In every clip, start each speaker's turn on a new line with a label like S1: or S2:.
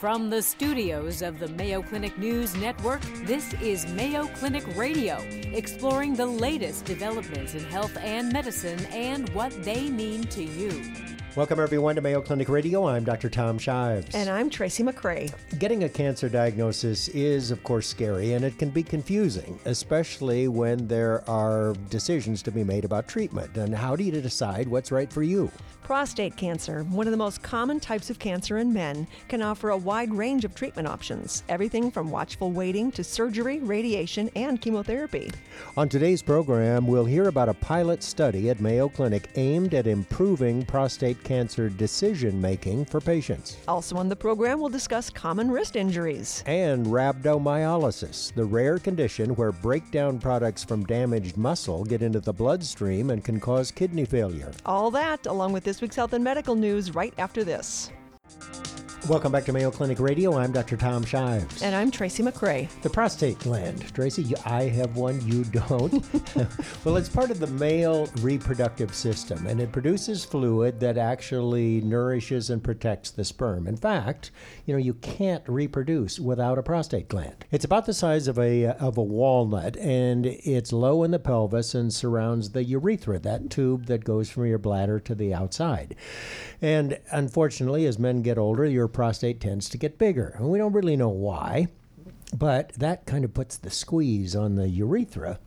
S1: From the studios of the Mayo Clinic News Network, this is Mayo Clinic Radio, exploring the latest developments in health and medicine and what they mean to you.
S2: Welcome, everyone, to Mayo Clinic Radio. I'm Dr. Tom Shives.
S3: And I'm Tracy McCray.
S2: Getting a cancer diagnosis is, of course, scary and it can be confusing, especially when there are decisions to be made about treatment. And how do you decide what's right for you?
S3: Prostate cancer, one of the most common types of cancer in men, can offer a wide range of treatment options, everything from watchful waiting to surgery, radiation, and chemotherapy.
S2: On today's program, we'll hear about a pilot study at Mayo Clinic aimed at improving prostate cancer decision making for patients.
S3: Also on the program, we'll discuss common wrist injuries.
S2: And rhabdomyolysis, the rare condition where breakdown products from damaged muscle get into the bloodstream and can cause kidney failure.
S3: All that, along with this week's health and medical news, right after this.
S2: Welcome back to Mayo Clinic Radio. I'm Dr. Tom Shives.
S3: And I'm Tracy McCray.
S2: The prostate gland. Tracy, I have one, you don't. well, it's part of the male reproductive system, and it produces fluid that actually nourishes and protects the sperm. In fact, you know, you can't reproduce without a prostate gland. It's about the size of a, of a walnut, and it's low in the pelvis and surrounds the urethra, that tube that goes from your bladder to the outside. And unfortunately, as men get older, your prostate tends to get bigger. And we don't really know why, but that kind of puts the squeeze on the urethra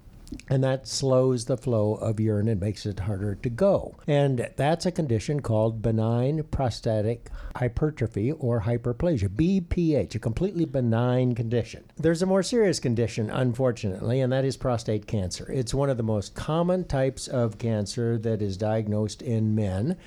S2: and that slows the flow of urine and makes it harder to go. And that's a condition called benign prostatic hypertrophy or hyperplasia, BPH, a completely benign condition. There's a more serious condition, unfortunately, and that is prostate cancer. It's one of the most common types of cancer that is diagnosed in men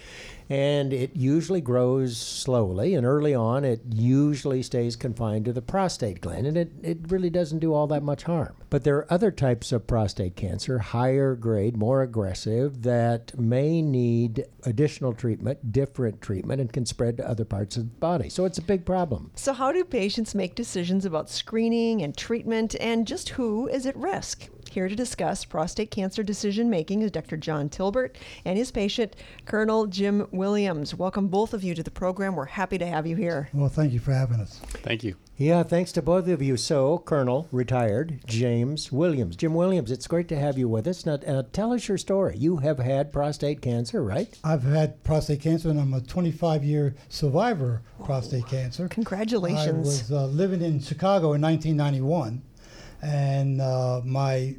S2: and it usually grows slowly and early on it usually stays confined to the prostate gland and it, it really doesn't do all that much harm. But there are other types of prostate cancer higher grade more aggressive that may need additional treatment different treatment and can spread to other parts of the body. So it's a big problem.
S3: So, how do patients make decisions about screening and treatment and just who is at risk? Here to discuss prostate cancer decision making is Dr. John Tilburt and his patient, Colonel Jim Williams. Welcome, both of you, to the program. We're happy to have you here.
S4: Well, thank you for having us.
S5: Thank you.
S2: yeah thanks to both of you so colonel retired james williams jim williams it's great to have you with us now uh, tell us your story you have had prostate cancer right
S4: I've had prostate cancer, and I'm a 25 year survivor of prostate cancer.
S3: Congratulations.
S4: I was uh, living in Chicago in 1991, and uh, my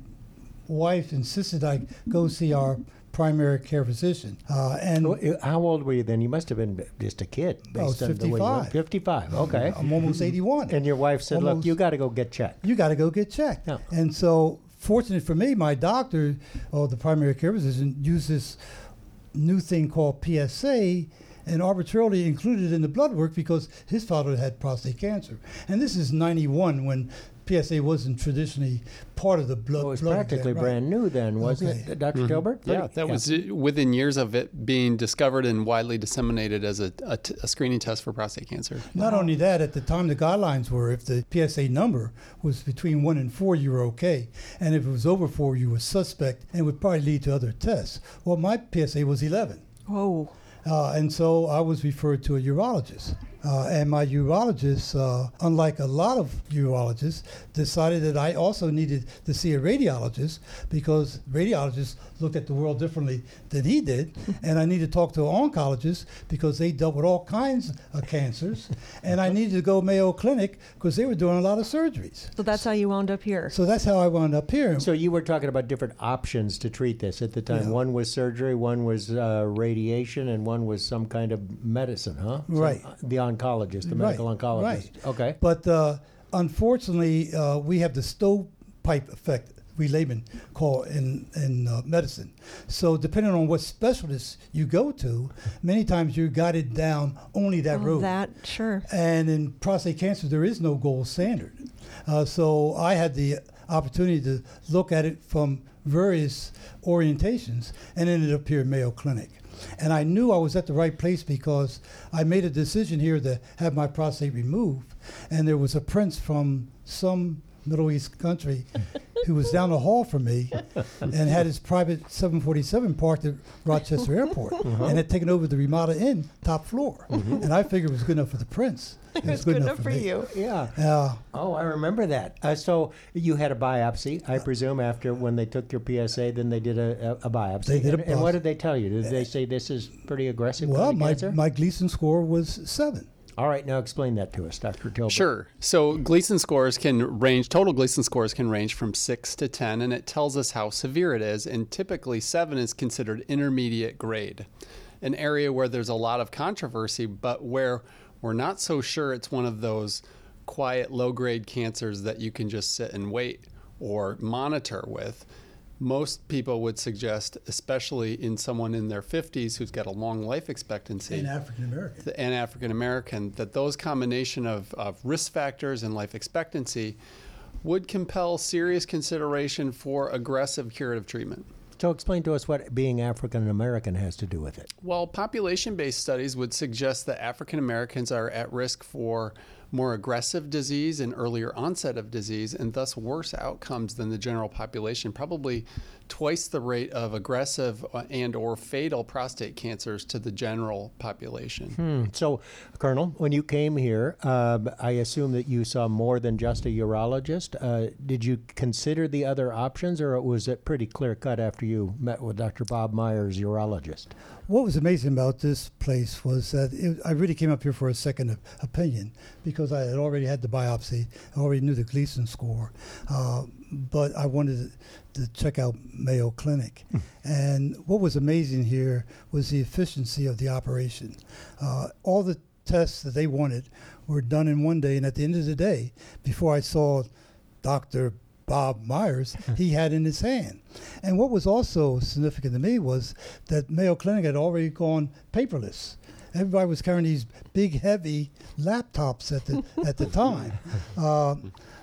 S4: wife insisted I go see our primary care physician. Uh, and
S2: How old were you then? You must have been just a kid.
S4: I was
S2: based on the way you look.
S4: 55.
S2: 55, okay.
S4: I'm almost 81.
S2: And your wife said, look, you got to go get checked.
S4: you got to go get checked.
S2: Yeah.
S4: And so, fortunate for me, my doctor, or the primary care physician, used this new thing called PSA and arbitrarily included in the blood work because his father had prostate cancer. And this is 91 when PSA wasn't traditionally part of the blood.
S2: It was
S4: blood
S2: practically
S4: exam, right?
S2: brand new then, wasn't
S4: Okay.
S2: it, doctor Tilburt?
S5: Yeah, that was uh, within years of it being discovered and widely disseminated as a, a, t- a screening test for prostate cancer.
S4: Not only that, at the time the guidelines were if the PSA number was between one and four, you were okay. And if it was over four, you were suspect and would probably lead to other tests. Well, my PSA was 11.
S3: Whoa.
S4: Uh, and so I was referred to a urologist. Uh, and my urologist, uh, unlike a lot of urologists, decided that I also needed to see a radiologist because radiologists looked at the world differently than he did. and I needed to talk to an oncologist because they dealt with all kinds of cancers. and I needed to go Mayo Clinic because they were doing a lot of surgeries.
S3: So that's how you wound up here.
S4: So that's how I wound up here.
S2: So you were talking about different options to treat this at the time.
S4: Yeah.
S2: One was surgery, one was uh, radiation, and one was some kind of medicine, huh? Some-
S4: Right.
S2: the oncologist, the
S4: Right,
S2: medical oncologist.
S4: right.
S2: Okay.
S4: But uh, unfortunately, uh, we have the stovepipe effect. We laymen call in in uh, medicine. So depending on what specialist you go to, many times you're guided down only that
S3: Oh,
S4: road.
S3: that, sure.
S4: And in prostate cancer, there is no gold standard. Uh, so I had the opportunity to look at it from various orientations and ended up here at Mayo Clinic. And I knew I was at the right place because I made a decision here to have my prostate removed. And there was a prince from some Middle East country who was down the hall from me and had his private 747 parked at Rochester Airport
S3: Uh-huh.
S4: and had taken over the Ramada Inn top floor. And I figured it was good enough for the prince.
S3: It was good enough for
S4: me.
S3: you.
S2: Yeah.
S4: Uh,
S2: Oh, I remember that. Uh, so you had a biopsy, I presume, after when they took your PSA, then they did a, a, a biopsy.
S4: They did a
S2: and, and what did they tell you? Did they say this is pretty aggressive
S4: well,
S2: kind of
S4: my,
S2: cancer?
S4: my Gleason score was seven.
S2: All right, now explain that to us, Dr. Tilburt.
S5: Sure. So Gleason scores can range, total Gleason scores can range from 6 to 10, and it tells us how severe it is. And typically, 7 is considered intermediate grade, an area where there's a lot of controversy, but where we're not so sure it's one of those quiet, low grade cancers that you can just sit and wait or monitor with. Most people would suggest, especially in someone in their 50s who's got a long life expectancy
S4: And African American.
S5: th- and African American, that those combination of, of risk factors and life expectancy would compel serious consideration for aggressive curative treatment.
S2: So explain to us what being African American has to do with it.
S5: Well, population based studies would suggest that African Americans are at risk for more aggressive disease and earlier onset of disease and thus worse outcomes than the general population probably twice the rate of aggressive uh, and or fatal prostate cancers to the general population
S2: Hmm. So, Colonel, when you came here, um, I assume that you saw more than just a urologist. Uh, did you consider the other options, or was it pretty clear cut after you met with Dr. Bob Myers, urologist?
S4: What was amazing about this place was that it, I really came up here for a second opinion because I had already had the biopsy, I already knew the Gleason score, uh, but I wanted to check out Mayo Clinic. and what was amazing here was the efficiency of the operation. Uh, all the tests that they wanted were done in one day, and at the end of the day, before I saw Dr. Bob Myers, he had in his hand. And what was also significant to me was that Mayo Clinic had already gone paperless. Everybody was carrying these big, heavy laptops at the at the time. Uh,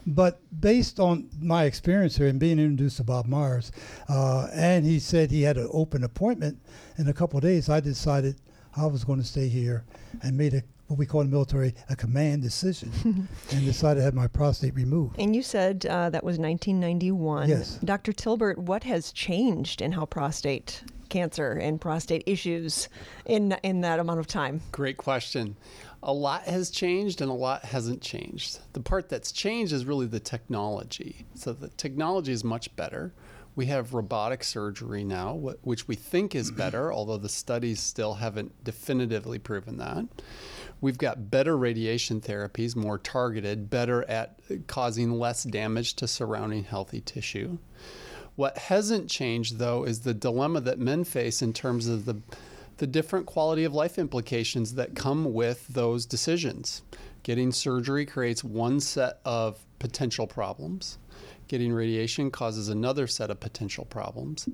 S4: but based on my experience here and being introduced to Bob Myers, uh, and he said he had an open appointment in a couple of days, I decided I was going to stay here and made a what we call in the military a command decision and decided to have my prostate removed.
S3: And you said uh, that was 1991.
S4: Yes.
S3: Dr. Tilburt, what has changed in how prostate cancer and prostate issues in in that amount of time?
S5: Great question. A lot has changed and a lot hasn't changed. The part that's changed is really the technology. So the technology is much better. We have robotic surgery now, which we think is better, although the studies still haven't definitively proven that. We've got better radiation therapies, more targeted, better at causing less damage to surrounding healthy tissue. What hasn't changed, though, is the dilemma that men face in terms of the the different quality of life implications that come with those decisions. Getting surgery creates one set of potential problems. Getting radiation causes another set of potential problems.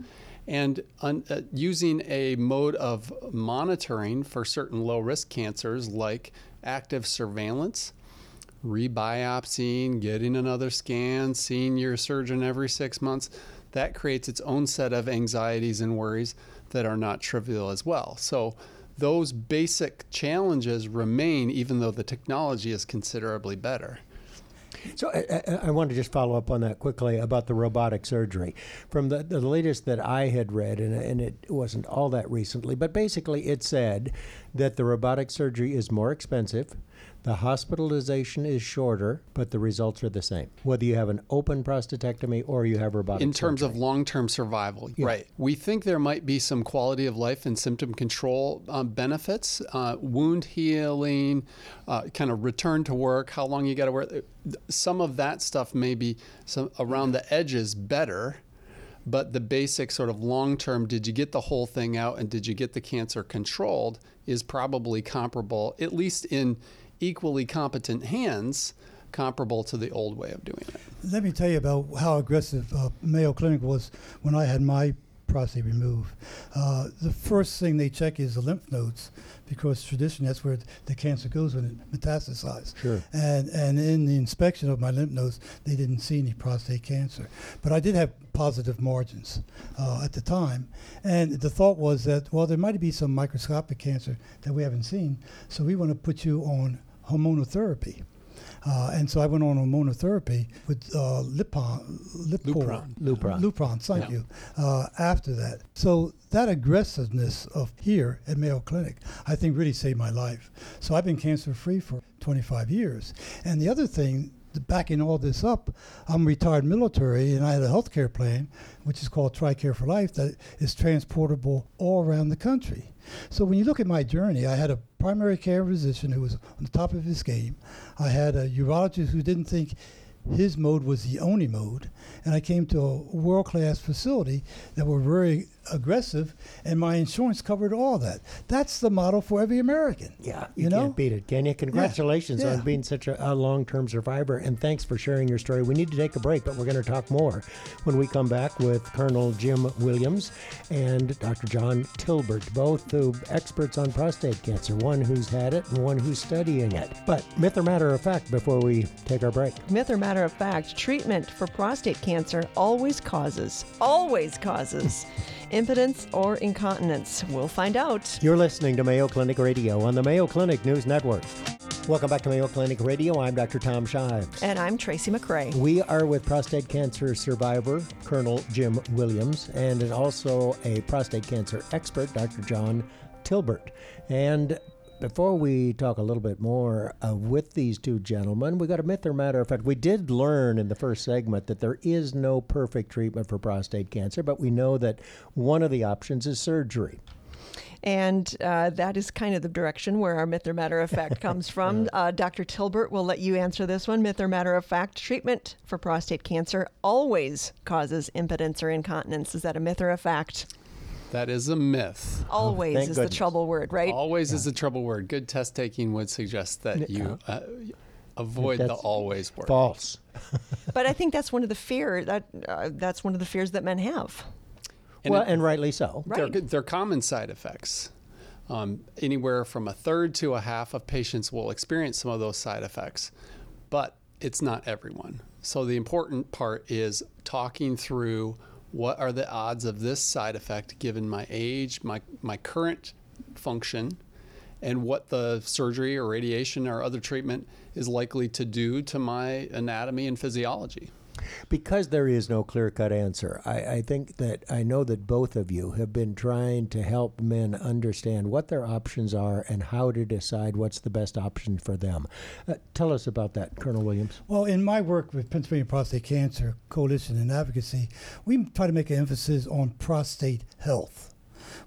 S5: And un, uh, using a mode of monitoring for certain low risk cancers like active surveillance, rebiopsying, getting another scan, seeing your surgeon every six months, that creates its own set of anxieties and worries that are not trivial as well. So those basic challenges remain even though the technology is considerably better.
S2: So I, I, want to just follow up on that quickly about the robotic surgery. From the, the latest that I had read, and, and it wasn't all that recently, but basically it said that the robotic surgery is more expensive, the hospitalization is shorter, but the results are the same, whether you have an open prostatectomy or you have robotic
S5: in terms
S2: surgery.
S5: of long-term survival right. We think there might be some quality of life and symptom control um, benefits uh, wound healing uh, kind of return to work how long you got to work. Some of that stuff may be some around the edges better but the basic sort of long term did you get the whole thing out and did you get the cancer controlled is probably comparable at least in equally competent hands comparable to the old way of doing it.
S4: Let me tell you about how aggressive uh, Mayo Clinic was when I had my prostate removed. Uh, the first thing they check is the lymph nodes because traditionally that's where the cancer goes when it metastasizes.
S2: Sure.
S4: And and in the inspection of my lymph nodes, they didn't see any prostate cancer, but I did have positive margins uh, at the time. And the thought was that well, there might be some microscopic cancer that we haven't seen, so we want to put you on hormonal therapy. Uh, and so I went on hormonotherapy with uh, Lipon,
S5: Lupron.
S2: Lupron.
S4: Lupron, thank
S5: Yeah.
S4: you. Uh, after that, so that aggressiveness of here at Mayo Clinic, I think really saved my life. So I've been cancer free for 25 years. And the other thing, th- backing all this up, I'm retired military and I had a health care plan, which is called TRICARE for Life, that is transportable all around the country. So when you look at my journey, I had a primary care physician who was on the top of his game. I had a urologist who didn't think his mode was the only mode, and I came to a world-class facility that were very aggressive, and my insurance covered all that. That's the model for every American.
S2: Yeah, you,
S4: you know.
S2: can't beat it, can you? Congratulations
S4: yeah.
S2: on being such a, a long-term survivor, and thanks for sharing your story. We need to take a break, but we're going to talk more when we come back with Colonel Jim Williams and Dr. John Tilburt, both who experts on prostate cancer, one who's had it and one who's studying it. But myth or matter of fact, before we take our break.
S3: Myth or matter of fact, treatment for prostate cancer always causes, always causes impotence or incontinence. We'll find out.
S2: You're listening to Mayo Clinic Radio on the Mayo Clinic News Network. Welcome back to Mayo Clinic Radio. I'm Dr. Tom Shives.
S3: And I'm Tracy McCray.
S2: We are with prostate cancer survivor Colonel Jim Williams and also a prostate cancer expert, Dr. John Tilburt. And before we talk a little bit more uh, with these two gentlemen, we got a myth or matter of fact. We did learn in the first segment that there is no perfect treatment for prostate cancer, but we know that one of the options is surgery.
S3: And uh, that is kind of the direction where our myth or matter of fact comes from. Uh, Dr. Tilburt will let you answer this one. Myth or matter of fact, treatment for prostate cancer always causes impotence or incontinence. Is that a myth or a fact?
S5: That is a myth.
S3: Always
S2: thank
S3: is
S2: goodness.
S3: the trouble word, right?
S5: Always is a trouble word. Good test taking would suggest that you uh, avoid the always word.
S2: False.
S3: but I think that's one of the fear that uh, that's one of the fears that men have.
S5: And
S2: well,
S5: it-
S2: and rightly so.
S5: They're,
S3: Right.
S5: they're common side effects. Um, anywhere from a third to a half of patients will experience some of those side effects, but it's not everyone. So the important part is talking through what are the odds of this side effect given my age, my, my current function, and what the surgery or radiation or other treatment is likely to do to my anatomy and physiology.
S2: Because there is no clear cut answer, I, I think that I know that both of you have been trying to help men understand what their options are and how to decide what's the best option for them. Uh, tell us about that, Colonel Williams.
S4: Well, in my work with Pennsylvania Prostate Cancer Coalition and Advocacy, we try to make an emphasis on prostate health.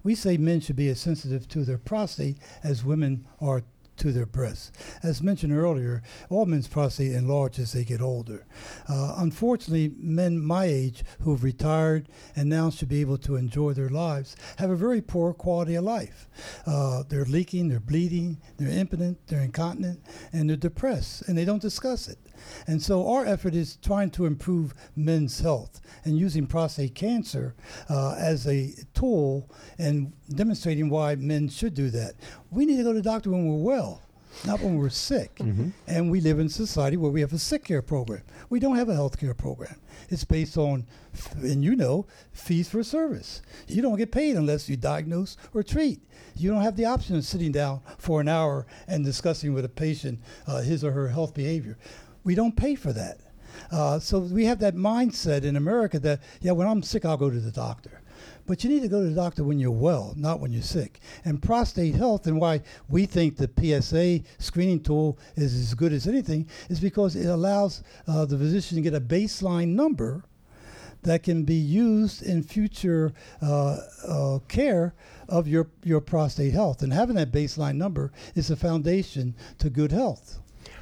S4: We say men should be as sensitive to their prostate as women are to their breasts. As mentioned earlier, all men's prostate enlarge as they get older. Uh, unfortunately, men my age who have retired and now should be able to enjoy their lives have a very poor quality of life. Uh, they're leaking, they're bleeding, they're impotent, they're incontinent, and they're depressed, and they don't discuss it. And so our effort is trying to improve men's health and using prostate cancer uh, as a tool and demonstrating why men should do that. We need to go to the doctor when we're well. Not when we're sick. And we live in a society where we have a sick care program. We don't have a health care program. It's based on, and you know, fees for service. You don't get paid unless you diagnose or treat. You don't have the option of sitting down for an hour and discussing with a patient uh, his or her health behavior. We don't pay for that. Uh, so we have that mindset in America that, yeah, when I'm sick, I'll go to the doctor. But you need to go to the doctor when you're well, not when you're sick. And prostate health, and why we think the PSA screening tool is as good as anything, is because it allows uh, the physician to get a baseline number that can be used in future uh, uh, care of your, your prostate health. And having that baseline number is the foundation to good health.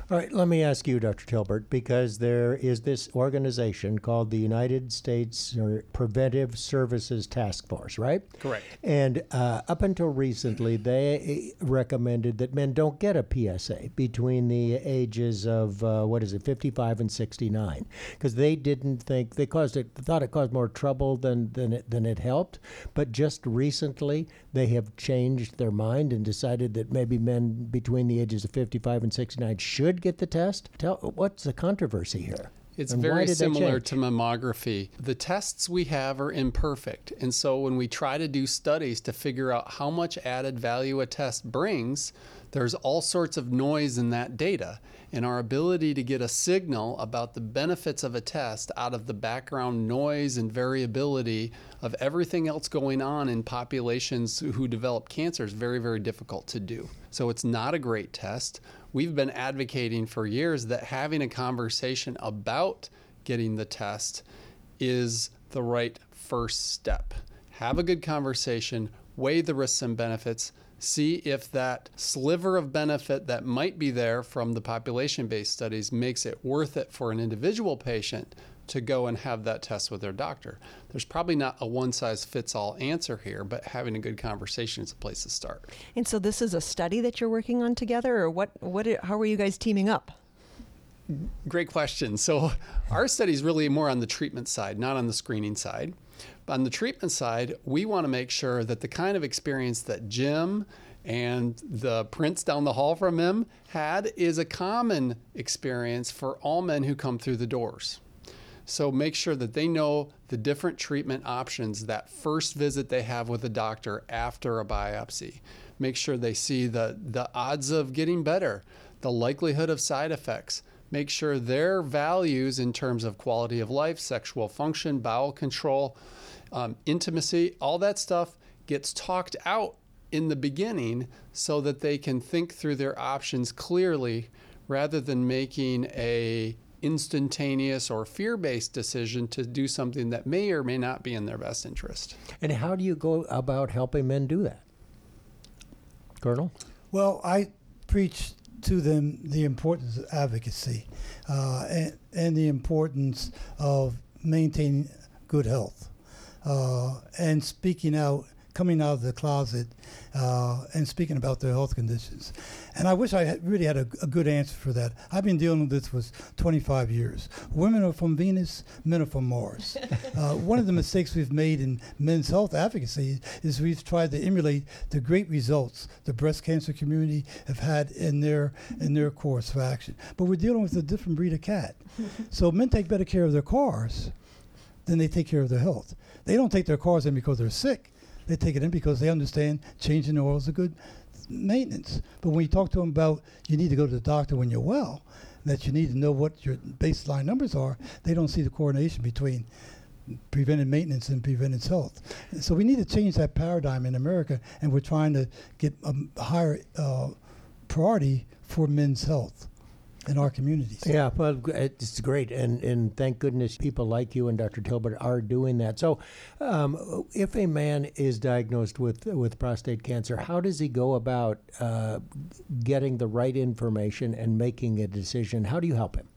S2: All right, let me ask you, Dr. Tilburt, because there is this organization called the United States Preventive Services Task Force, right?
S5: Correct.
S2: And uh, up until recently, they recommended that men don't get a PSA between the ages of uh, what is it, 55 and 69, because they didn't think they caused it, thought it caused more trouble than than it, than it helped. But just recently, they have changed their mind and decided that maybe men between the ages of 55 and 69 should get the test. Tell what's the controversy here?
S5: It's
S2: And
S5: very similar to mammography. The tests we have are imperfect. And so when we try to do studies to figure out how much added value a test brings, there's all sorts of noise in that data. And our ability to get a signal about the benefits of a test out of the background noise and variability of everything else going on in populations who develop cancer is very, very difficult to do. So it's not a great test. We've been advocating for years that having a conversation about getting the test is the right first step. Have a good conversation, weigh the risks and benefits, see if that sliver of benefit that might be there from the population based studies makes it worth it for an individual patient to go and have that test with their doctor. There's probably not a one size fits all answer here, but having a good conversation is a place to start.
S3: And so this is a study that you're working on together or what what how are you guys teaming up?
S5: Great question. So, our study is really more on the treatment side, not on the screening side. On the treatment side, we want to make sure that the kind of experience that Jim and the prince down the hall from him had is a common experience for all men who come through the doors. So make sure that they know the different treatment options that first visit they have with a doctor after a biopsy. Make sure they see the, the odds of getting better, the likelihood of side effects. Make sure their values in terms of quality of life, sexual function, bowel control, um, intimacy, all that stuff gets talked out in the beginning so that they can think through their options clearly rather than making a instantaneous or fear-based decision to do something that may or may not be in their best interest.
S2: And how do you go about helping men do that? Colonel?
S4: Well, I preach to them the importance of advocacy uh, and, and the importance of maintaining good health uh, and speaking out, coming out of the closet uh, and speaking about their health conditions. And I wish I had really had a, a, good answer for that. I've been dealing with this for 25 years. Women are from Venus, men are from Mars. uh, one of the mistakes we've made in men's health advocacy is we've tried to emulate the great results the breast cancer community have had in their in their course of action. But we're dealing with a different breed of cat. so men take better care of their cars than they take care of their health. They don't take their cars in because they're sick. They take it in because they understand changing the oil is a good maintenance. But when you talk to them about you need to go to the doctor when you're well, that you need to know what your baseline numbers are, they don't see the coordination between preventive maintenance and preventive health. And so we need to change that paradigm in America, and we're trying to get a higher uh, priority for men's health in our communities.
S2: Yeah, well, it's great, and and thank goodness people like you and Dr. Tilburt are doing that. So, um, if a man is diagnosed with with prostate cancer, how does he go about uh, getting the right information and making a decision? How do you help him?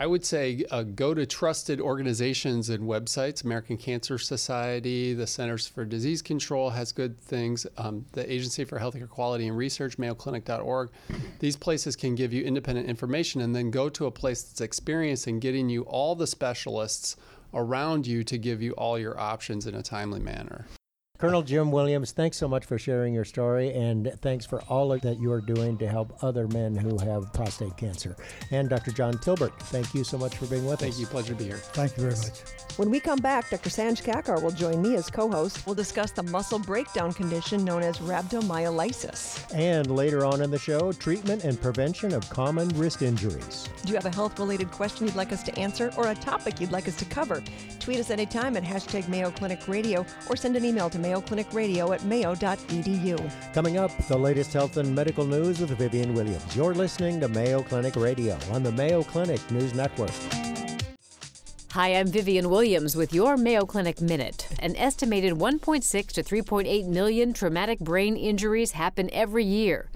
S5: I would say uh, go to trusted organizations and websites. American Cancer Society, the Centers for Disease Control has good things. Um, the Agency for Healthcare Quality and Research, MayoClinic.org. These places can give you independent information, and then go to a place that's experienced in getting you all the specialists around you to give you all your options in a timely manner.
S2: Colonel Jim Williams, thanks so much for sharing your story, and thanks for all that you're doing to help other men who have prostate cancer. And Dr. John Tilburt, thank you so much for being with
S5: thank
S2: us.
S5: Thank you. Pleasure to be here.
S4: Thank you very much.
S3: When we come back, Dr. Sanj Kakar will join me as co host. We'll discuss the muscle breakdown condition known as rhabdomyolysis.
S2: And later on in the show, treatment and prevention of common wrist injuries.
S3: Do you have a health related question you'd like us to answer or a topic you'd like us to cover? Tweet us anytime at hashtag Mayo Clinic Radio or send an email to Mayo Clinic Radio at mayo.edu.
S2: Coming up, the latest health and medical news with Vivian Williams. You're listening to Mayo Clinic Radio on the Mayo Clinic News Network.
S1: Hi, I'm Vivian Williams with your Mayo Clinic Minute. An estimated 1.6 to 3.8 million traumatic brain injuries happen every year.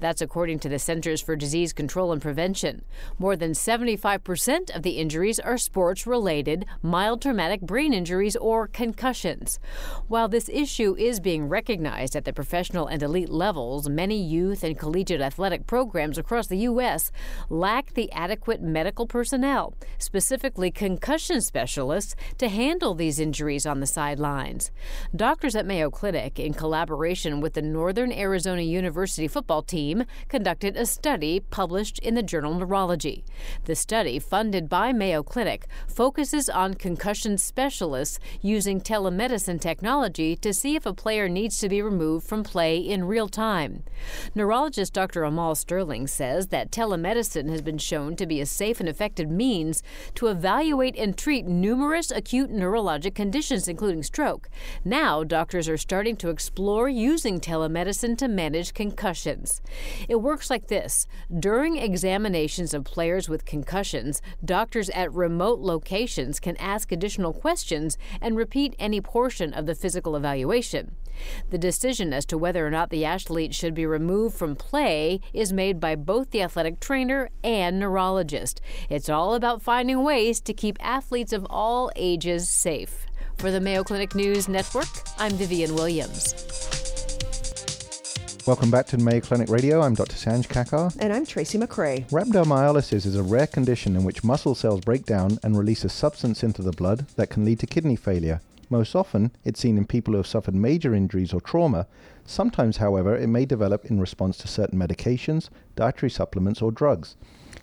S1: That's according to the Centers for Disease Control and Prevention. More than 75% of the injuries are sports related, mild traumatic brain injuries, or concussions. While this issue is being recognized at the professional and elite levels, many youth and collegiate athletic programs across the U.S. lack the adequate medical personnel, specifically concussion concussion specialists to handle these injuries on the sidelines. Doctors at Mayo Clinic, in collaboration with the Northern Arizona University football team, conducted a study published in the journal Neurology. The study, funded by Mayo Clinic, focuses on concussion specialists using telemedicine technology to see if a player needs to be removed from play in real time. Neurologist Dr. Amaal Starling says that telemedicine has been shown to be a safe and effective means to evaluate and treat numerous acute neurologic conditions, including stroke. Now, doctors are starting to explore using telemedicine to manage concussions. It works like this during examinations of players with concussions, doctors at remote locations can ask additional questions and repeat any portion of the physical evaluation. The decision as to whether or not the athlete should be removed from play is made by both the athletic trainer and neurologist. It's all about finding ways to keep athletes of all ages safe. For the Mayo Clinic News Network, I'm Vivian Williams.
S6: Welcome back to Mayo Clinic Radio. I'm Dr. Sanj Kakar.
S3: And I'm Tracy McCray.
S6: Rhabdomyolysis is a rare condition in which muscle cells break down and release a substance into the blood that can lead to kidney failure. Most often, it's seen in people who have suffered major injuries or trauma. Sometimes, however, it may develop in response to certain medications, dietary supplements, or drugs.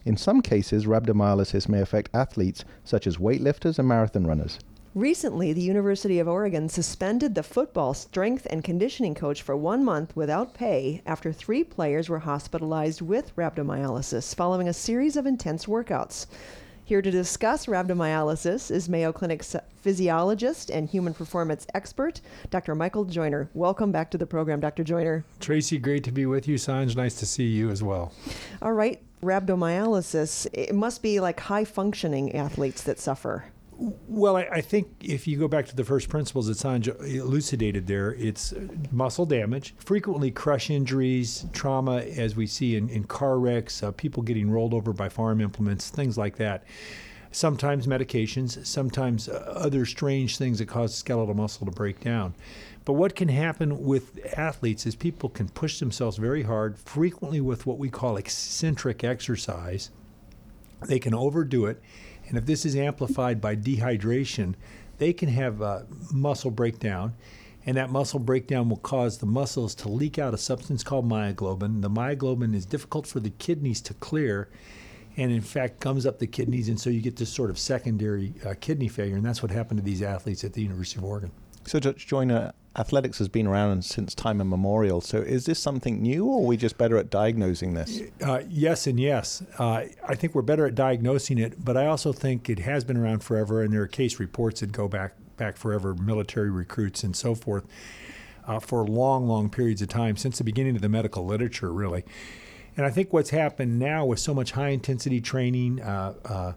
S6: In some cases, rhabdomyolysis may affect athletes such as weightlifters and marathon runners.
S3: Recently, the University of Oregon suspended the football strength and conditioning coach for one month without pay after three players were hospitalized with rhabdomyolysis following a series of intense workouts. Here to discuss rhabdomyolysis is Mayo Clinic's physiologist and human performance expert, Dr. Michael Joyner. Welcome back to the program, Dr. Joyner.
S7: Tracy, great to be with you. Sanj, nice to see you as well.
S3: All right, rhabdomyolysis, it must be like high functioning athletes that suffer.
S7: Well, I, I, think if you go back to the first principles that Sanj elucidated there, it's muscle damage, frequently crush injuries, trauma, as we see in, in car wrecks, uh, people getting rolled over by farm implements, things like that. Sometimes medications, sometimes uh, other strange things that cause skeletal muscle to break down. But what can happen with athletes is people can push themselves very hard, frequently with what we call eccentric exercise. They can overdo it and if this is amplified by dehydration, they can have muscle breakdown. And that muscle breakdown will cause the muscles to leak out a substance called myoglobin. The myoglobin is difficult for the kidneys to clear and in fact gums up the kidneys. And so you get this sort of secondary uh, kidney failure. And that's what happened to these athletes at the University of Oregon.
S6: So, Dr. Joyner, athletics has been around since time immemorial. So, is this something new, or are we just better at diagnosing this?
S7: Uh, yes, and yes. Uh, I think we're better at diagnosing it, but I also think it has been around forever, and there are case reports that go back back forever, military recruits and so forth, uh, for long, long periods of time since the beginning of the medical literature, really. And I think what's happened now with so much high intensity training uh, uh,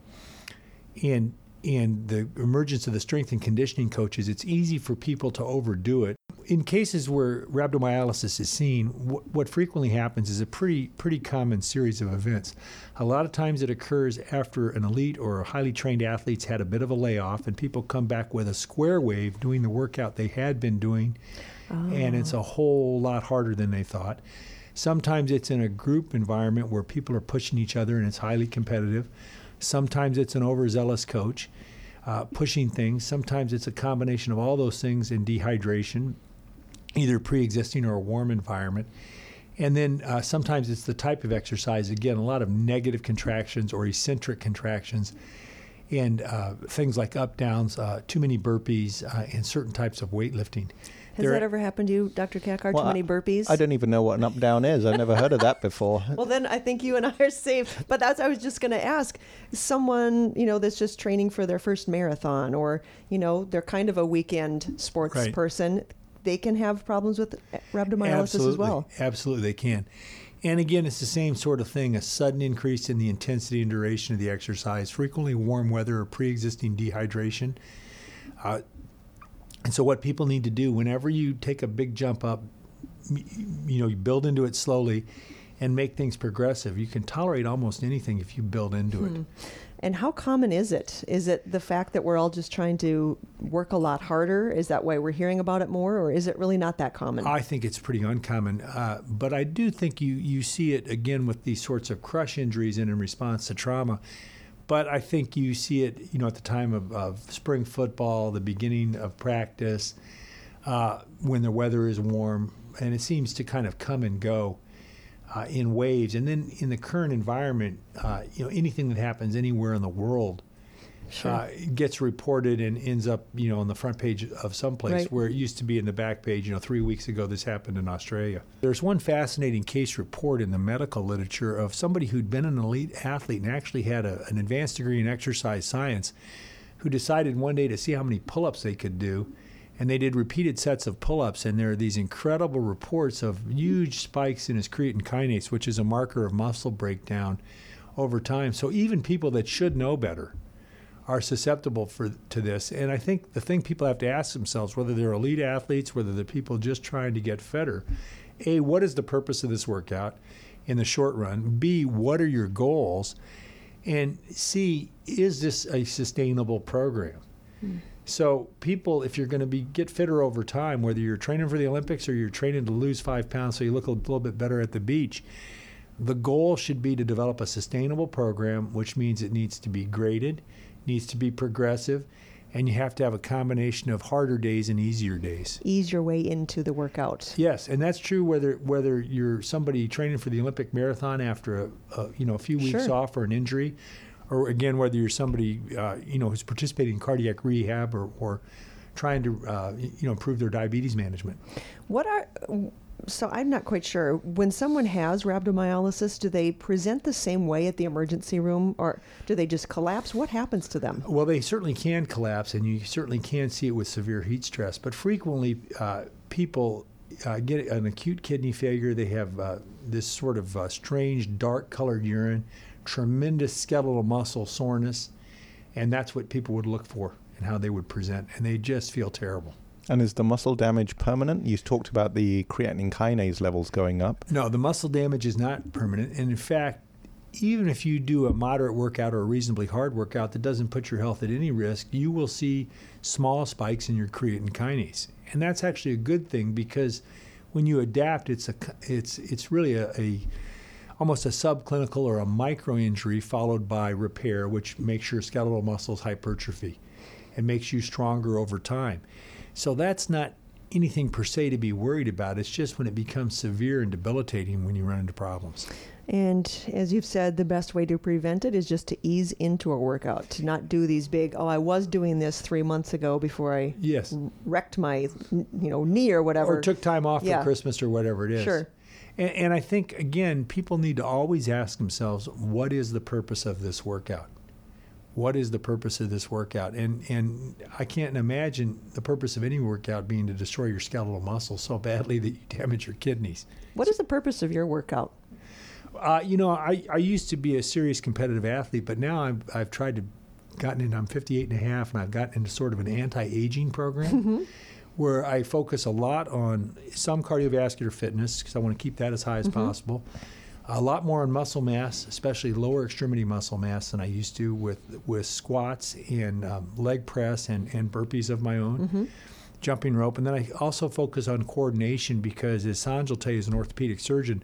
S7: and and the emergence of the strength and conditioning coaches, it's easy for people to overdo it. In cases where rhabdomyolysis is seen, wh- what frequently happens is a pretty pretty common series of events. A lot of times it occurs after an elite or highly trained athlete's had a bit of a layoff, and people come back with a square wave doing the workout they had been doing, oh. and it's a ah. whole lot harder than they thought. Sometimes it's in a group environment where people are pushing each other and it's highly competitive. Sometimes it's an overzealous coach uh, pushing things. Sometimes it's a combination of all those things in dehydration, either pre existing or a warm environment. And then uh, sometimes it's the type of exercise, again, a lot of negative contractions or eccentric contractions and uh, things like up downs, uh, too many burpees, uh, and certain types of weightlifting.
S3: Has there that ever happened to you, Dr. Kakar? Well, Too many burpees?
S6: I don't even know what an up down is. I've never heard of that before.
S3: well, then I think you and I are safe. But that's I was just going to ask someone you know that's just training for their first marathon, or you know they're kind of a weekend sports right. person. They can have problems with rhabdomyolysis
S7: Absolutely.
S3: as well.
S7: Absolutely, they can. And again, it's the same sort of thing a sudden increase in the intensity and duration of the exercise, frequently warm weather or pre existing dehydration. Uh, and so, what people need to do whenever you take a big jump up, you know, you build into it slowly and make things progressive. You can tolerate almost anything if you build into hmm. it.
S3: And how common is it? Is it the fact that we're all just trying to work a lot harder? Is that why we're hearing about it more, or is it really not that common?
S7: I think it's pretty uncommon, uh, but I do think you you see it again with these sorts of crush injuries and in response to trauma but I think you see it, you know, at the time of, of spring football, the beginning of practice, uh, when the weather is warm, and it seems to kind of come and go uh, in waves. And then in the current environment, uh, you know, anything that happens anywhere in the world uh, gets reported and ends up, you know, on the front page of some place
S3: Right.
S7: where it used to be in the back page. You know, three weeks ago this happened in Australia. There's one fascinating case report in the medical literature of somebody who'd been an elite athlete and actually had a, an advanced degree in exercise science, who decided one day to see how many pull-ups they could do. And they did repeated sets of pull ups, and there are these incredible reports of huge spikes in his creatine kinase, which is a marker of muscle breakdown over time. So even people that should know better are susceptible for to this. And I think the thing people have to ask themselves, whether they're elite athletes, whether they're people just trying to get fitter, a what is the purpose of this workout in the short run? B what are your goals? And C is this a sustainable program? Hmm. So people, if you're going to be get fitter over time, whether you're training for the Olympics or you're training to lose five pounds so you look a little bit better at the beach, the goal should be to develop a sustainable program, which means it needs to be graded, needs to be progressive, and you have to have a combination of harder days and easier days.
S3: Ease your way into the workout.
S7: Yes, and that's true whether whether you're somebody training for the Olympic marathon after a, a you know a few weeks
S3: Sure.
S7: off or an injury, or again whether you're somebody uh, you know who's participating in cardiac rehab or, or trying to uh, you know improve their diabetes management.
S3: What are so I'm not quite sure. When someone has rhabdomyolysis, do they present the same way at the emergency room or do they just collapse? What happens to them?
S7: Well, they certainly can collapse, and you certainly can see it with severe heat stress. But frequently, uh, people uh, get an acute kidney failure. They have uh, this sort of uh, strange dark colored urine, tremendous skeletal muscle soreness, and that's what people would look for and how they would present. And they just feel terrible.
S6: And is the muscle damage permanent? You talked about the creatine kinase levels going up.
S7: No, the muscle damage is not permanent. And in fact, even if you do a moderate workout or a reasonably hard workout that doesn't put your health at any risk, you will see small spikes in your creatine kinase. And that's actually a good thing because when you adapt, it's a it's it's really a, a almost a subclinical or a micro injury followed by repair, which makes your skeletal muscles hypertrophy and makes you stronger over time. So that's not anything per se to be worried about. It's just when it becomes severe and debilitating when you run into problems.
S3: And as you've said, the best way to prevent it is just to ease into a workout, to not do these big, oh, I was doing this three months ago before I
S7: Yes.
S3: wrecked my, you know, knee or whatever.
S7: Or took time off
S3: Yeah.
S7: for Christmas or whatever it is.
S3: Sure.
S7: And, and I think, again, people need to always ask themselves, what is the purpose of this workout? What is the purpose of this workout? And and I can't imagine the purpose of any workout being to destroy your skeletal muscle so badly that you damage your kidneys.
S3: What is the purpose of your workout?
S7: Uh, you know, I, I used to be a serious competitive athlete, but now I've, I've tried to gotten in. I'm 58 and a half, and I've gotten into sort of an anti-aging program where I focus a lot on some cardiovascular fitness because I want to keep that as high as possible. A lot more on muscle mass, especially lower extremity muscle mass, than I used to with with squats and um, leg press and, and burpees of my own jumping rope. And then I also focus on coordination because, as Sanj will tell you, as an orthopedic surgeon,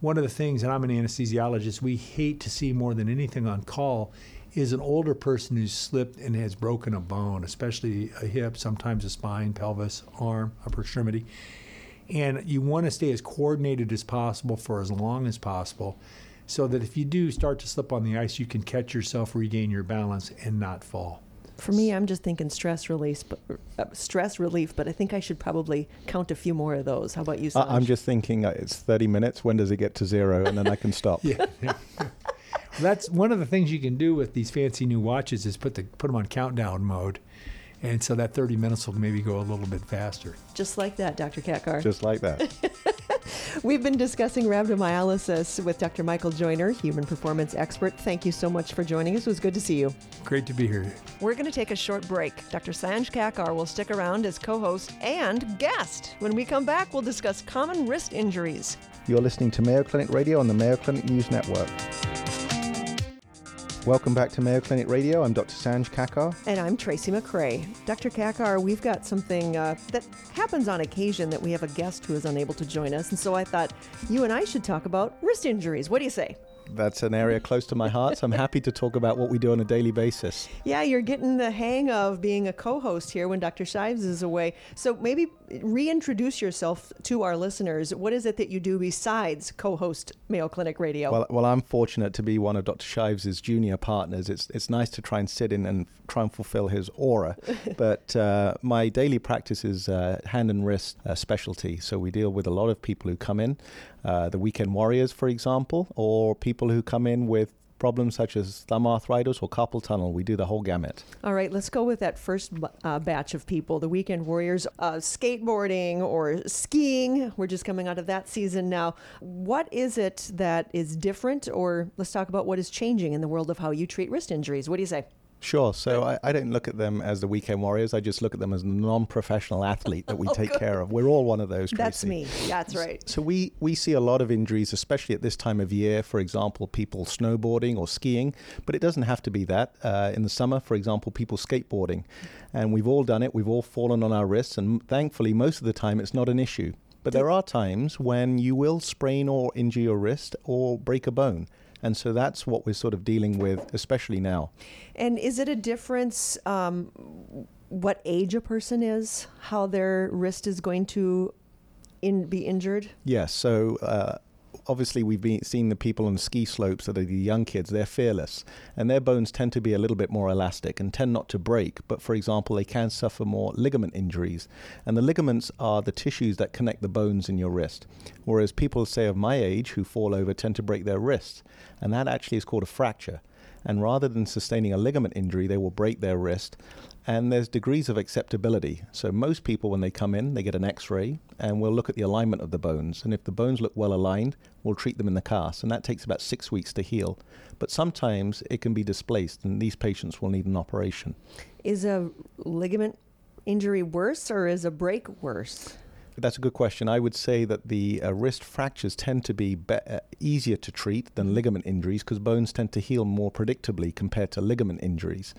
S7: one of the things, and I'm an anesthesiologist, we hate to see more than anything on call is an older person who's slipped and has broken a bone, especially a hip, sometimes a spine, pelvis, arm, upper extremity. And you want to stay as coordinated as possible for as long as possible so that if you do start to slip on the ice, you can catch yourself, regain your balance, and not fall.
S3: For me, I'm just thinking stress release, but uh, stress relief. But I think I should probably count a few more of those. How about you?
S6: I, I'm just thinking uh, it's 30 minutes. When does it get to zero? And then I can stop.
S7: Yeah. That's one of the things you can do with these fancy new watches is put the put them on countdown mode, and so that 30 minutes will maybe go a little bit faster.
S3: just like that, Dr. Kakar.
S6: Just like that.
S3: We've been discussing rhabdomyolysis with Dr. Michael Joyner, human performance expert. Thank you so much for joining us. It was good to see you.
S7: Great to be here.
S3: We're going to take a short break. Dr. Sanj Kakar will stick around as co host and guest. When we come back, we'll discuss common wrist injuries.
S6: You're listening to Mayo Clinic Radio on the Mayo Clinic News Network. Welcome back to Mayo Clinic Radio. I'm Dr. Sanj Kakar.
S3: And I'm Tracy McCray. Dr. Kakar, we've got something uh, that happens on occasion that we have a guest who is unable to join us. And so I thought you and I should talk about wrist injuries. What do you say?
S6: That's an area close to my heart. So I'm happy to talk about what we do on a daily basis.
S3: Yeah, you're getting the hang of being a co host here when Dr. Shives is away. So maybe reintroduce yourself to our listeners. What is it that you do besides co host Mayo Clinic Radio?
S6: Well, well, I'm fortunate to be one of Dr. Shives' junior partners. It's, it's nice to try and sit in and try and fulfill his aura. but uh, my daily practice is uh, hand and wrist uh, specialty. So we deal with a lot of people who come in, uh, the weekend warriors, for example, or people who come in with problems such as thumb arthritis or carpal tunnel. We do the whole gamut.
S3: All right, let's go with that first uh, batch of people, the weekend warriors, uh, skateboarding or skiing. We're just coming out of that season now. What is it that is different, or let's talk about what is changing in the world of how you treat wrist injuries? What do you say?
S6: Sure. So I, I, don't look at them as the weekend warriors. I just look at them as a non-professional athlete that we oh, take good. care of. We're all one of those. Tracy.
S3: That's me. That's right.
S6: So we we see a lot of injuries, especially at this time of year. For example, people snowboarding or skiing, but it doesn't have to be that. Uh, in the summer, for example, people skateboarding, and we've all done it. We've all fallen on our wrists, and thankfully, most of the time, it's not an issue. But there are times when you will sprain or injure your wrist or break a bone. And so that's what we're sort of dealing with, especially now.
S3: And is it a difference um, what age a person is, how their wrist is going to in, be injured?
S6: Yes. So uh, obviously we've been seeing the people on ski slopes that are the young kids they're fearless and their bones tend to be a little bit more elastic and tend not to break but for example they can suffer more ligament injuries and the ligaments are the tissues that connect the bones in your wrist whereas people say of my age who fall over tend to break their wrists and that actually is called a fracture and rather than sustaining a ligament injury, they will break their wrist. And there's degrees of acceptability. So most people, when they come in, they get an X-ray, and we'll look at the alignment of the bones. And if the bones look well aligned, we'll treat them in the cast, and that takes about six weeks to heal. But sometimes it can be displaced, and these patients will need an operation.
S3: Is a ligament injury worse, or is a break worse?
S6: That's a good question. I would say that the uh, wrist fractures tend to be, be- uh, easier to treat than ligament injuries because bones tend to heal more predictably compared to ligament injuries.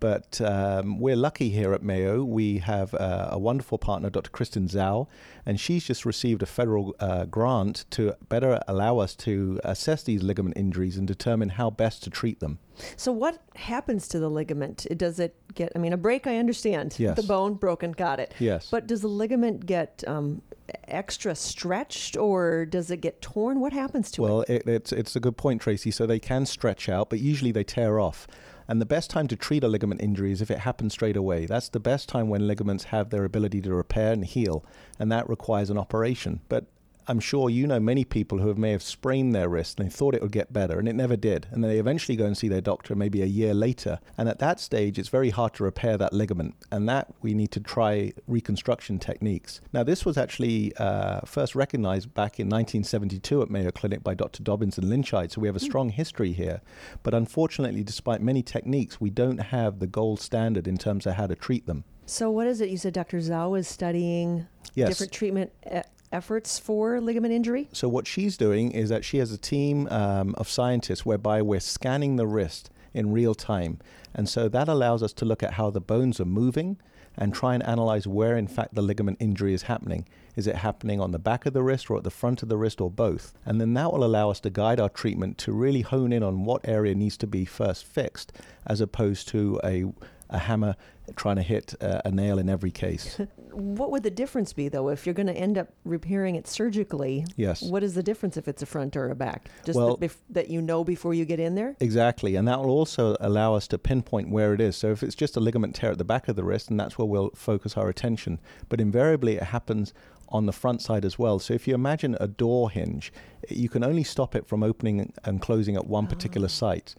S6: But um, we're lucky here at Mayo. We have uh, a wonderful partner, Dr. Kristen Zhao, and she's just received a federal uh, grant to better allow us to assess these ligament injuries and determine how best to treat them.
S3: So, what happens to the ligament? Does it get, I mean, a break, I understand.
S6: Yes.
S3: The bone broken, got it.
S6: Yes.
S3: But does the ligament get um, extra stretched or does it get torn? What happens to
S6: well,
S3: it?
S6: Well, it, it's, it's a good point, Tracy. So, they can stretch out, but usually they tear off. And the best time to treat a ligament injury is if it happens straight away. That's the best time when ligaments have their ability to repair and heal, and that requires an operation. But I'm sure you know many people who have may have sprained their wrist and they thought it would get better and it never did. And they eventually go and see their doctor maybe a year later. And at that stage, it's very hard to repair that ligament. And that we need to try reconstruction techniques. Now, this was actually uh, first recognized back in 1972 at Mayo Clinic by Dr. Dobyns and Linscheid. So we have a hmm. strong history here. But unfortunately, despite many techniques, we don't have the gold standard in terms of how to treat them.
S3: So, what is it? You said Dr. Zhao is studying
S6: yes.
S3: different treatment eh, efforts for ligament injury?
S6: So, what she's doing is that she has a team um, of scientists whereby we're scanning the wrist in real time. And so that allows us to look at how the bones are moving and try and analyze where, in fact, the ligament injury is happening. Is it happening on the back of the wrist or at the front of the wrist or both? And then that will allow us to guide our treatment to really hone in on what area needs to be first fixed as opposed to a a hammer trying to hit uh, a nail in every case.
S3: what would the difference be, though, if you're going to end up repairing it surgically?
S6: Yes.
S3: What is the difference if it's a front or a back? Just
S6: well,
S3: that, bef- that you know before you get in there?
S6: Exactly. And that will also allow us to pinpoint where it is. So if it's just a ligament tear at the back of the wrist, and that's where we'll focus our attention. But invariably, it happens on the front side as well. So if you imagine a door hinge, you can only stop it from opening and closing at one particular oh. site.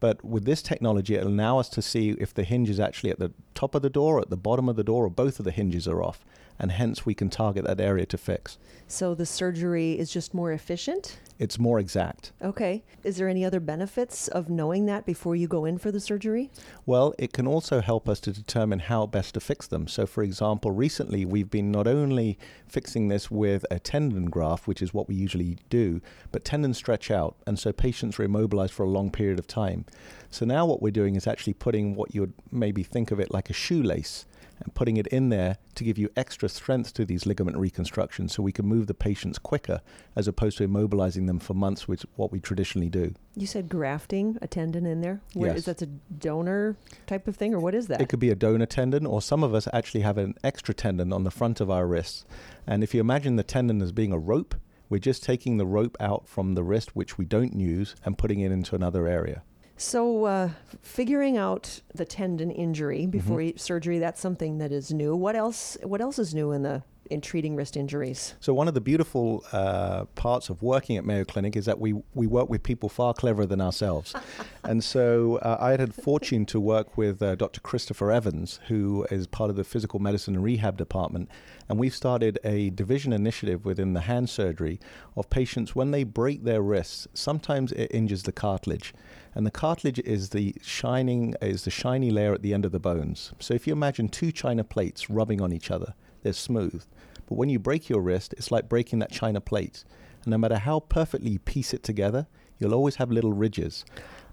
S6: But with this technology, it'll allow us to see if the hinge is actually at the top of the door, at the bottom of the door, or both of the hinges are off. And hence, we can target that area to fix.
S3: So the surgery is just more efficient?
S6: It's more exact.
S3: Okay. Is there any other benefits of knowing that before you go in for the surgery?
S6: Well, it can also help us to determine how best to fix them. So, for example, recently we've been not only fixing this with a tendon graft, which is what we usually do, but tendons stretch out, and so patients are immobilized for a long period of time. So now what we're doing is actually putting what you would maybe think of it like a shoelace and putting it in there to give you extra strength to these ligament reconstructions so we can move the patients quicker as opposed to immobilizing them for months, which is what we traditionally do.
S3: You said grafting a tendon in there. Where,
S6: Yes.
S3: Is that a donor type of thing, or what is that?
S6: It could be a donor tendon, or some of us actually have an extra tendon on the front of our wrists. And if you imagine the tendon as being a rope, we're just taking the rope out from the wrist, which we don't use, and putting it into another area.
S3: So, uh, figuring out the tendon injury before
S6: Mm-hmm.
S3: e- surgery, that's something that is new. What else? What else is new in the in treating wrist injuries?
S6: So one of the beautiful uh, parts of working at Mayo Clinic is that we we work with people far cleverer than ourselves, and so uh, I had the fortune to work with uh, Dr. Christopher Evans, who is part of the physical medicine and rehab department, and we've started a division initiative within the hand surgery of patients when they break their wrists. Sometimes it injures the cartilage, and the cartilage is the shining is the shiny layer at the end of the bones. So if you imagine two china plates rubbing on each other, they're smooth. But when you break your wrist, it's like breaking that china plate. And no matter how perfectly you piece it together, you'll always have little ridges.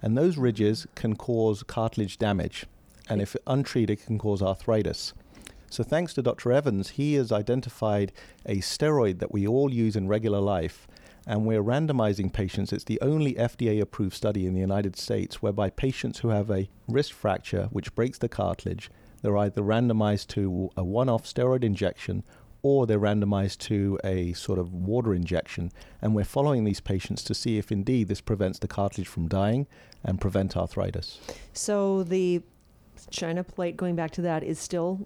S6: And those ridges can cause cartilage damage. And if untreated, can cause arthritis. So, thanks to Dr. Evans, he has identified a steroid that we all use in regular life. And we're randomizing patients. It's the only FDA approved study in the United States whereby patients who have a wrist fracture, which breaks the cartilage, they're either randomized to a one off steroid injection or they're randomized to a sort of water injection. And we're following these patients to see if indeed this prevents the cartilage from dying and prevent arthritis.
S3: So the china plate, going back to that, is still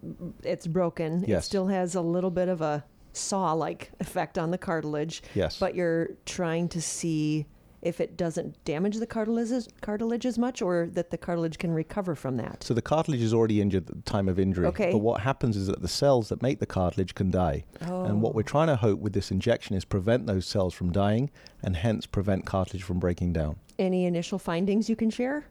S3: it's broken.
S6: Yes.
S3: It still has a little bit of a saw-like effect on the cartilage.
S6: Yes.
S3: But you're trying to see if it doesn't damage the cartilage cartilage as much, or that the cartilage can recover from that.
S6: So the cartilage is already injured at the time of injury.
S3: Okay.
S6: But what happens is that the cells that make the cartilage can die. And what we're trying to hope with this injection is prevent those cells from dying and hence prevent cartilage from breaking down.
S3: Any initial findings you can share?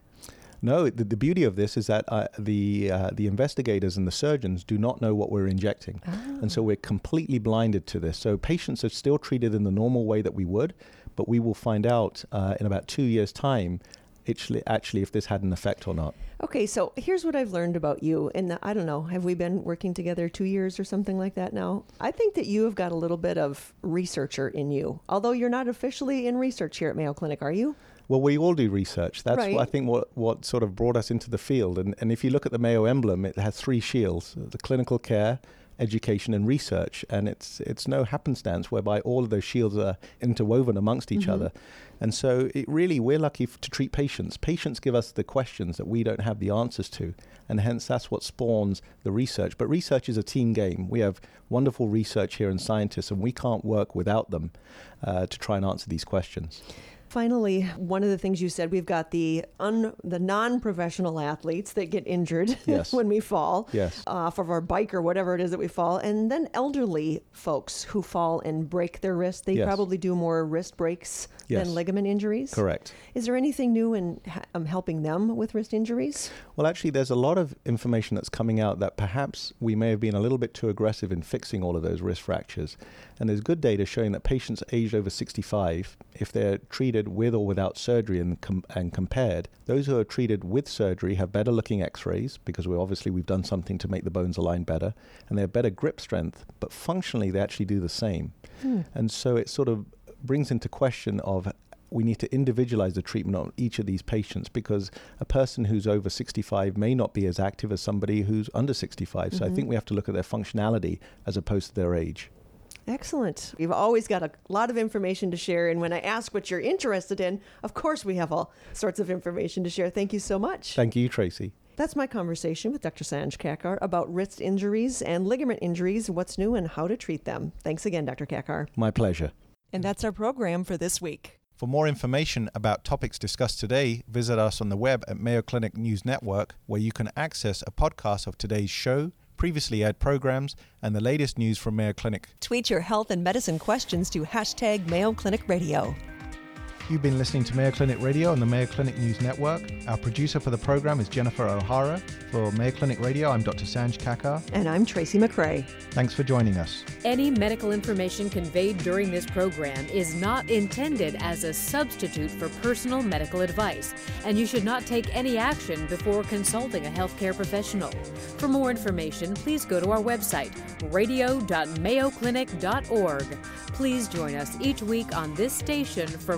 S6: No, the, the beauty of this is that uh, the uh, the investigators and the surgeons do not know what we're injecting, and so we're completely blinded to this. So patients are still treated in the normal way that we would, but we will find out uh, in about two years' time, actually, actually if this had an effect or not.
S3: Okay, so here's what I've learned about you. And I don't know, have we been working together two years or something like that now? I think that you have got a little bit of researcher in you, although you're not officially in research here at Mayo Clinic, are you?
S6: Well, we all do research. That's
S3: Right.
S6: what I think what, what sort of brought us into the field. And, and if you look at the Mayo emblem, it has three shields the clinical care, education, and research. And it's, it's no happenstance whereby all of those shields are interwoven amongst each other. And so it really, we're lucky f- to treat patients. Patients give us the questions that we don't have the answers to. And hence, that's what spawns the research. But research is a team game. We have wonderful research here and scientists, and we can't work without them uh, to try and answer these questions.
S3: Finally, one of the things you said, we've got the un, the non-professional athletes that get injured
S6: Yes.
S3: when we fall
S6: Yes.
S3: off of our bike or whatever it is that we fall, and then elderly folks who fall and break their wrist. They
S6: Yes.
S3: probably do more wrist breaks than ligament injuries.
S6: Correct.
S3: Is there anything new in um, helping them with wrist injuries?
S6: Well, actually, there's a lot of information that's coming out that perhaps we may have been a little bit too aggressive in fixing all of those wrist fractures. And there's good data showing that patients aged over 65, if they're treated with or without surgery and, com- and compared, those who are treated with surgery have better looking x rays because we obviously we've done something to make the bones align better, and they have better grip strength, but functionally they actually do the same. Hmm. And so it sort of brings into question of we need to individualize the treatment on each of these patients because a person who's over 65 may not be as active as somebody who's under 65. So I mm-hmm. think we have to look at their functionality as opposed to their age.
S3: Excellent. We've always got a lot of information to share. And when I ask what you're interested in, of course, we have all sorts of information to share. Thank you so much.
S6: Thank you, Tracy.
S3: That's my conversation with Dr. Sanj Kakar about wrist injuries and ligament injuries, what's new and how to treat them. Thanks again, Dr. Kakar.
S6: My pleasure.
S3: And that's our program for this week.
S6: For more information about topics discussed today, visit us on the web at Mayo Clinic News Network, where you can access a podcast of today's show, previously aired programs, and the latest news from Mayo Clinic.
S3: Tweet your health and medicine questions to hashtag Mayo Clinic Radio.
S6: You've been listening to Mayo Clinic Radio on the Mayo Clinic News Network. Our producer for the program is Jennifer O'Hara. For Mayo Clinic Radio, I'm Dr. Sanj Kakar.
S3: And I'm Tracy McCray.
S6: Thanks for joining us.
S1: Any medical information conveyed during this program is not intended as a substitute for personal medical advice, and you should not take any action before consulting a healthcare professional. For more information, please go to our website, radio.mayoclinic.org. Please join us each week on this station for